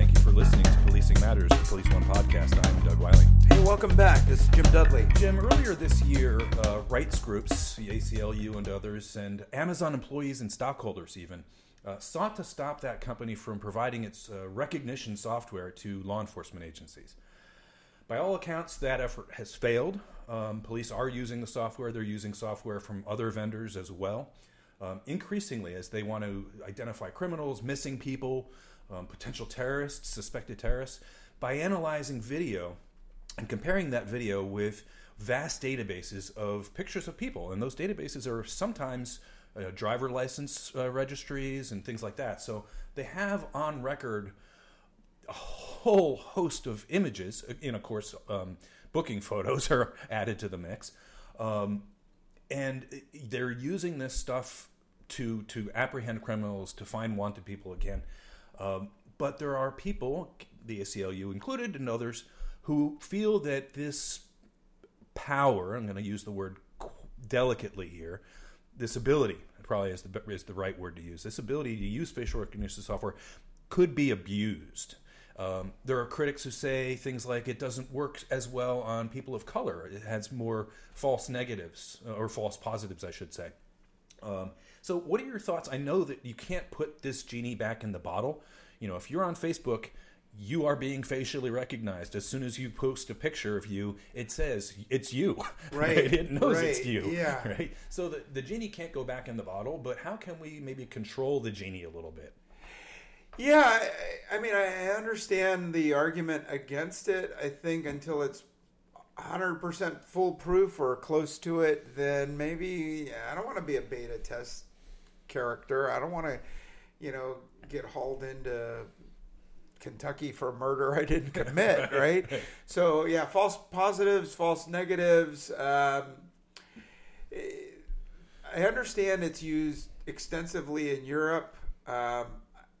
thank you for listening to Policing Matters, the Police One podcast. I'm Doug Wyllie. Hey, welcome back. This is Jim Dudley. Jim, earlier this year, uh, rights groups, the ACLU and others, and Amazon employees and stockholders even, uh, sought to stop that company from providing its uh, recognition software to law enforcement agencies. By all accounts, that effort has failed. Um, police are using the software, they're using software from other vendors as well. Um, increasingly, as they want to identify criminals, missing people, um, potential terrorists, suspected terrorists, by analyzing video and comparing that video with vast databases of pictures of people. And those databases are sometimes uh, driver license uh, registries and things like that. So they have on record a whole host of images. And of course, um, booking photos are added to the mix. Um, and they're using this stuff to to apprehend criminals, to find wanted people again. Um, but there are people, the ACLU included, and others, who feel that this power, I'm going to use the word delicately here, this ability, probably is the, is the right word to use, this ability to use facial recognition software could be abused. Um, there are critics who say things like it doesn't work as well on people of color. It has more false negatives, or false positives, I should say. Um, so, what are your thoughts? I know that you can't put this genie back in the bottle. You know, if you're on Facebook, you are being facially recognized. As soon as you post a picture of you, it says it's you. Right. right? It knows right. it's you. Yeah. Right. So the, the genie can't go back in the bottle, but how can we maybe control the genie a little bit? Yeah, I, I mean, I understand the argument against it. I think until it's 100% foolproof or close to it, then maybe I don't want to be a beta test character. I don't want to, you know, get hauled into Kentucky for murder I didn't commit, right? So yeah, false positives, false negatives. Um, I understand it's used extensively in Europe. Um,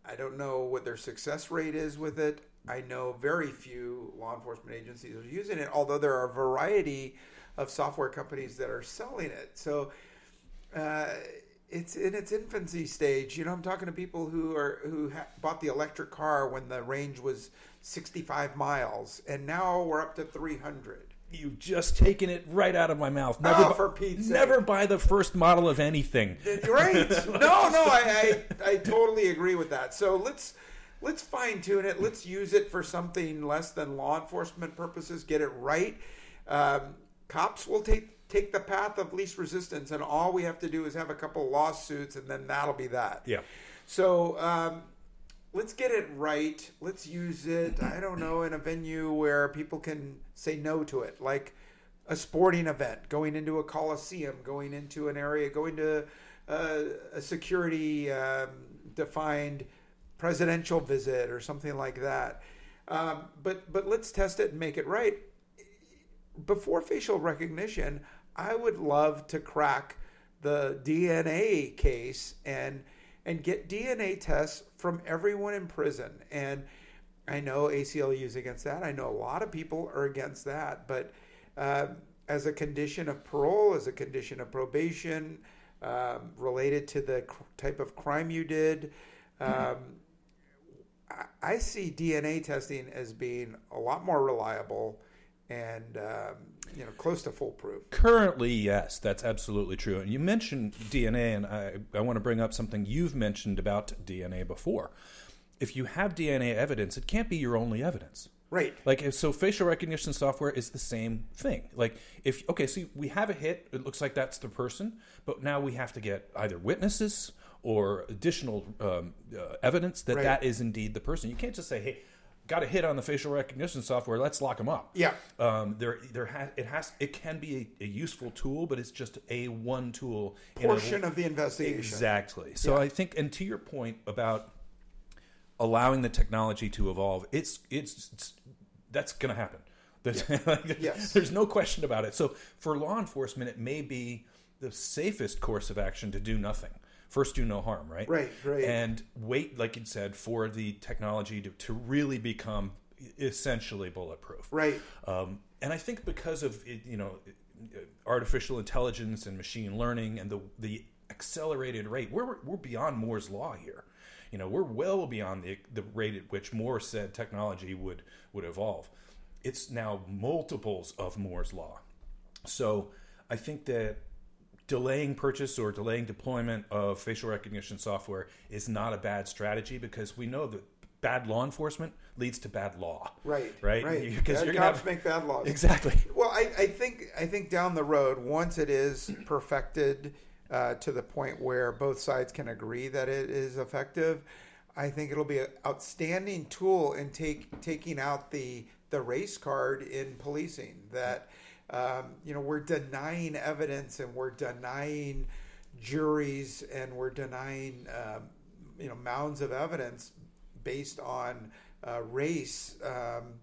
I don't know what their success rate is with it. I know very few law enforcement agencies are using it, although there are a variety of software companies that are selling it. So uh, it's in its infancy stage. You know, I'm talking to people who are who ha- bought the electric car when the range was 65 miles, and now we're up to 300. You've just taken it right out of my mouth. Never, Oh, for Pete's sake. buy the first model of anything. Right? No, no, I, I I totally agree with that. So let's let's fine tune it. Let's use it for something less than law enforcement purposes. Get it right. Um, cops will take take the path of least resistance, and all we have to do is have a couple lawsuits, and then that'll be that. Yeah. So um, let's get it right. Let's use it. I don't know in a venue where people can say no to it, like a sporting event, going into a coliseum, going into an area, going to uh, a security um, defined presidential visit or something like that. Um, but but let's test it and make it right. Before facial recognition, I would love to crack the DNA case and and get DNA tests from everyone in prison. And I know ACLU is against that. I know a lot of people are against that. But uh, as a condition of parole, as a condition of probation, um, related to the cr- type of crime you did, um, I, I see DNA testing as being a lot more reliable and um, you know close to foolproof. Currently, yes, that's absolutely true. And you mentioned DNA, and I, I want to bring up something you've mentioned about DNA before. If you have DNA evidence, it can't be your only evidence. Right. Like if- so, facial recognition software is the same thing. Like if okay, so we have a hit, it looks like that's the person, but now we have to get either witnesses or additional um, uh, evidence that Right. that is indeed the person. You can't just say, "Hey, got a hit on the facial recognition software. Let's lock them up." Yeah. Um, there, there has it has it can be a, a useful tool, but it's just a one tool in a- Portion of the investigation. Exactly. So I think, and to your point about allowing the technology to evolve, it's it's, it's that's going to happen. There's, Yes. there's no question about it. So for law enforcement, it may be the safest course of action to do nothing. First, do no harm, right? Right, right. And wait, like you said, for the technology to, to really become essentially bulletproof. Right. Um, and I think because of it, you know artificial intelligence and machine learning and the the accelerated rate, we're we're beyond Moore's law here. You know, we're well beyond the the rate at which Moore said technology would would evolve. It's now multiples of Moore's law. So I think that delaying purchase or delaying deployment of facial recognition software is not a bad strategy because we know that bad law enforcement leads to bad law. Right. Right. Right. Because Bad you're cops have make bad laws. exactly. Well, I, I think I think down the road, once it is perfected uh, to the point where both sides can agree that it is effective, I think it'll be an outstanding tool in take taking out the the race card in policing. That um, you know we're denying evidence and we're denying juries and we're denying um, you know mounds of evidence based on uh, race. Um,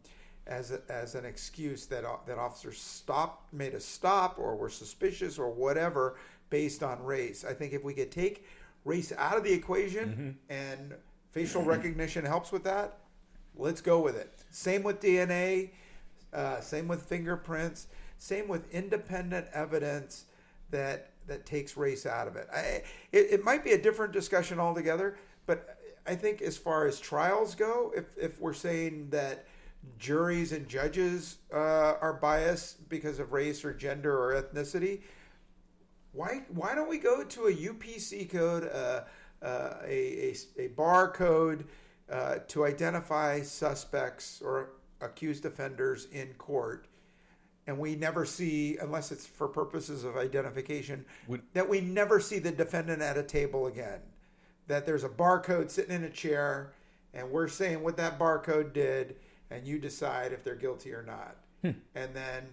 as, a, as an excuse that o- that officers stopped made a stop or were suspicious or whatever based on race. I think if we could take race out of the equation and facial recognition helps with that, let's go with it. Same with DNA, uh, same with fingerprints, same with independent evidence that that takes race out of it. I, it, it might be a different discussion altogether, but I think as far as trials go, if if we're saying that juries and judges uh, are biased because of race or gender or ethnicity, why why don't we go to a UPC code, uh, uh, a, a a bar code uh, to identify suspects or accused offenders in court? And we never see, unless it's for purposes of identification, Would- that we never see the defendant at a table again. That there's a barcode sitting in a chair, and we're saying what that barcode did, and you decide if they're guilty or not. And then,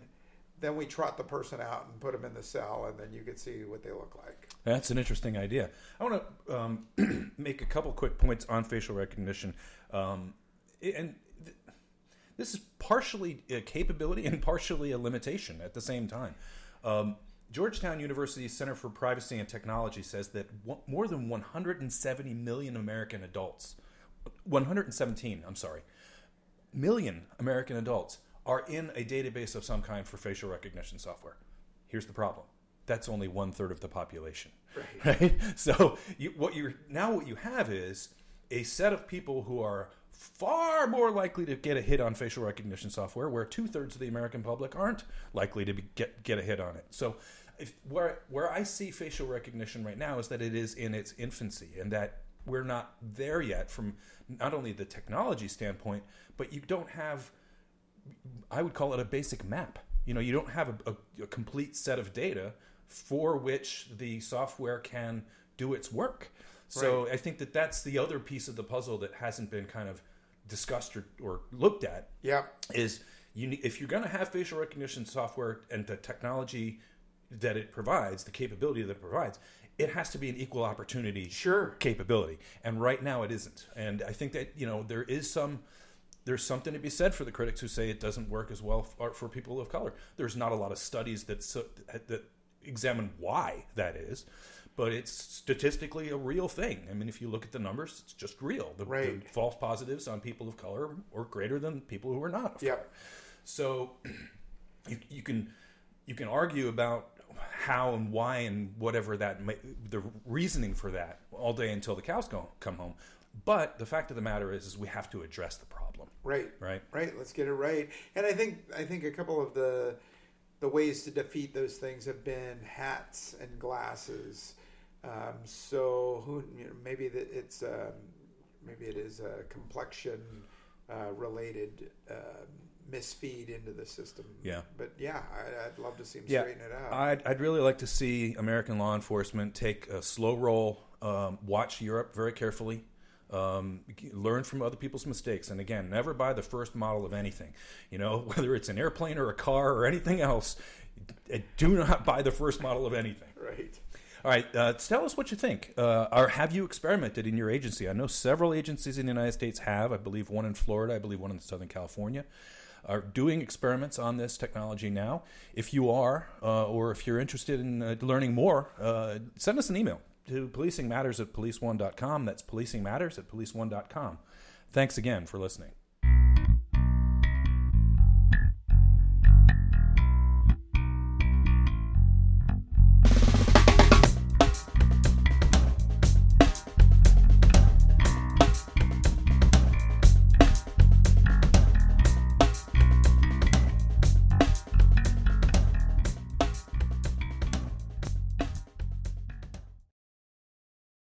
then we trot the person out and put them in the cell, and then you can see what they look like. That's an interesting idea. I want to um, make a couple quick points on facial recognition, um, and this is partially a capability and partially a limitation at the same time. Um, Georgetown University's Center for Privacy and Technology says that one, more than 170 million American adults, 117, I'm sorry, million American adults are in a database of some kind for facial recognition software. Here's the problem. That's only one third of the population, right? So you, what you now what you have is a set of people who are far more likely to get a hit on facial recognition software, where two thirds of the American public aren't likely to be, get get a hit on it. So if, where where I see facial recognition right now is that it is in its infancy, and that we're not there yet from not only the technology standpoint, but you don't have I would call it a basic map. You know, you don't have a, a, a complete set of data for which the software can do its work. So I think that that's the other piece of the puzzle that hasn't been kind of discussed or, or looked at Yeah. is you need, if you're going to have facial recognition software and the technology that it provides, the capability that it provides, it has to be an equal opportunity Sure. capability. And right now it isn't. And I think that you know there is some there's something to be said for the critics who say it doesn't work as well for, for people of color. There's not a lot of studies that so, that examine why that is. But it's statistically a real thing. I mean, if you look at the numbers, it's just real. The, the false positives on people of color are greater than people who are not color. So you, you can you can argue about how and why and whatever that may, the reasoning for that all day until the cows go, come home. But the fact of the matter is, is we have to address the problem, Right. right? Right. Let's get it right. And I think I think a couple of the the ways to defeat those things have been hats and glasses. Um, so who you know, maybe that it's um, maybe it is a complexion uh, related uh, misfeed into the system. Yeah. But yeah, I, I'd love to see them Yeah, straighten it out. I'd, I'd really like to see American law enforcement take a slow roll, um, watch Europe very carefully, um, learn from other people's mistakes, and again, never buy the first model of anything. You know, whether it's an airplane or a car or anything else, uh, do not buy the first model of anything. right. All right, uh, tell us what you think. Uh, or have you experimented in your agency? I know several agencies in the United States have. I believe one in Florida. I believe one in Southern California are doing experiments on this technology now. If you are, uh, or if you're interested in uh, learning more, uh, send us an email to Policing Matters at policeone.com. That's Policing Matters at policeone.com. Thanks again for listening.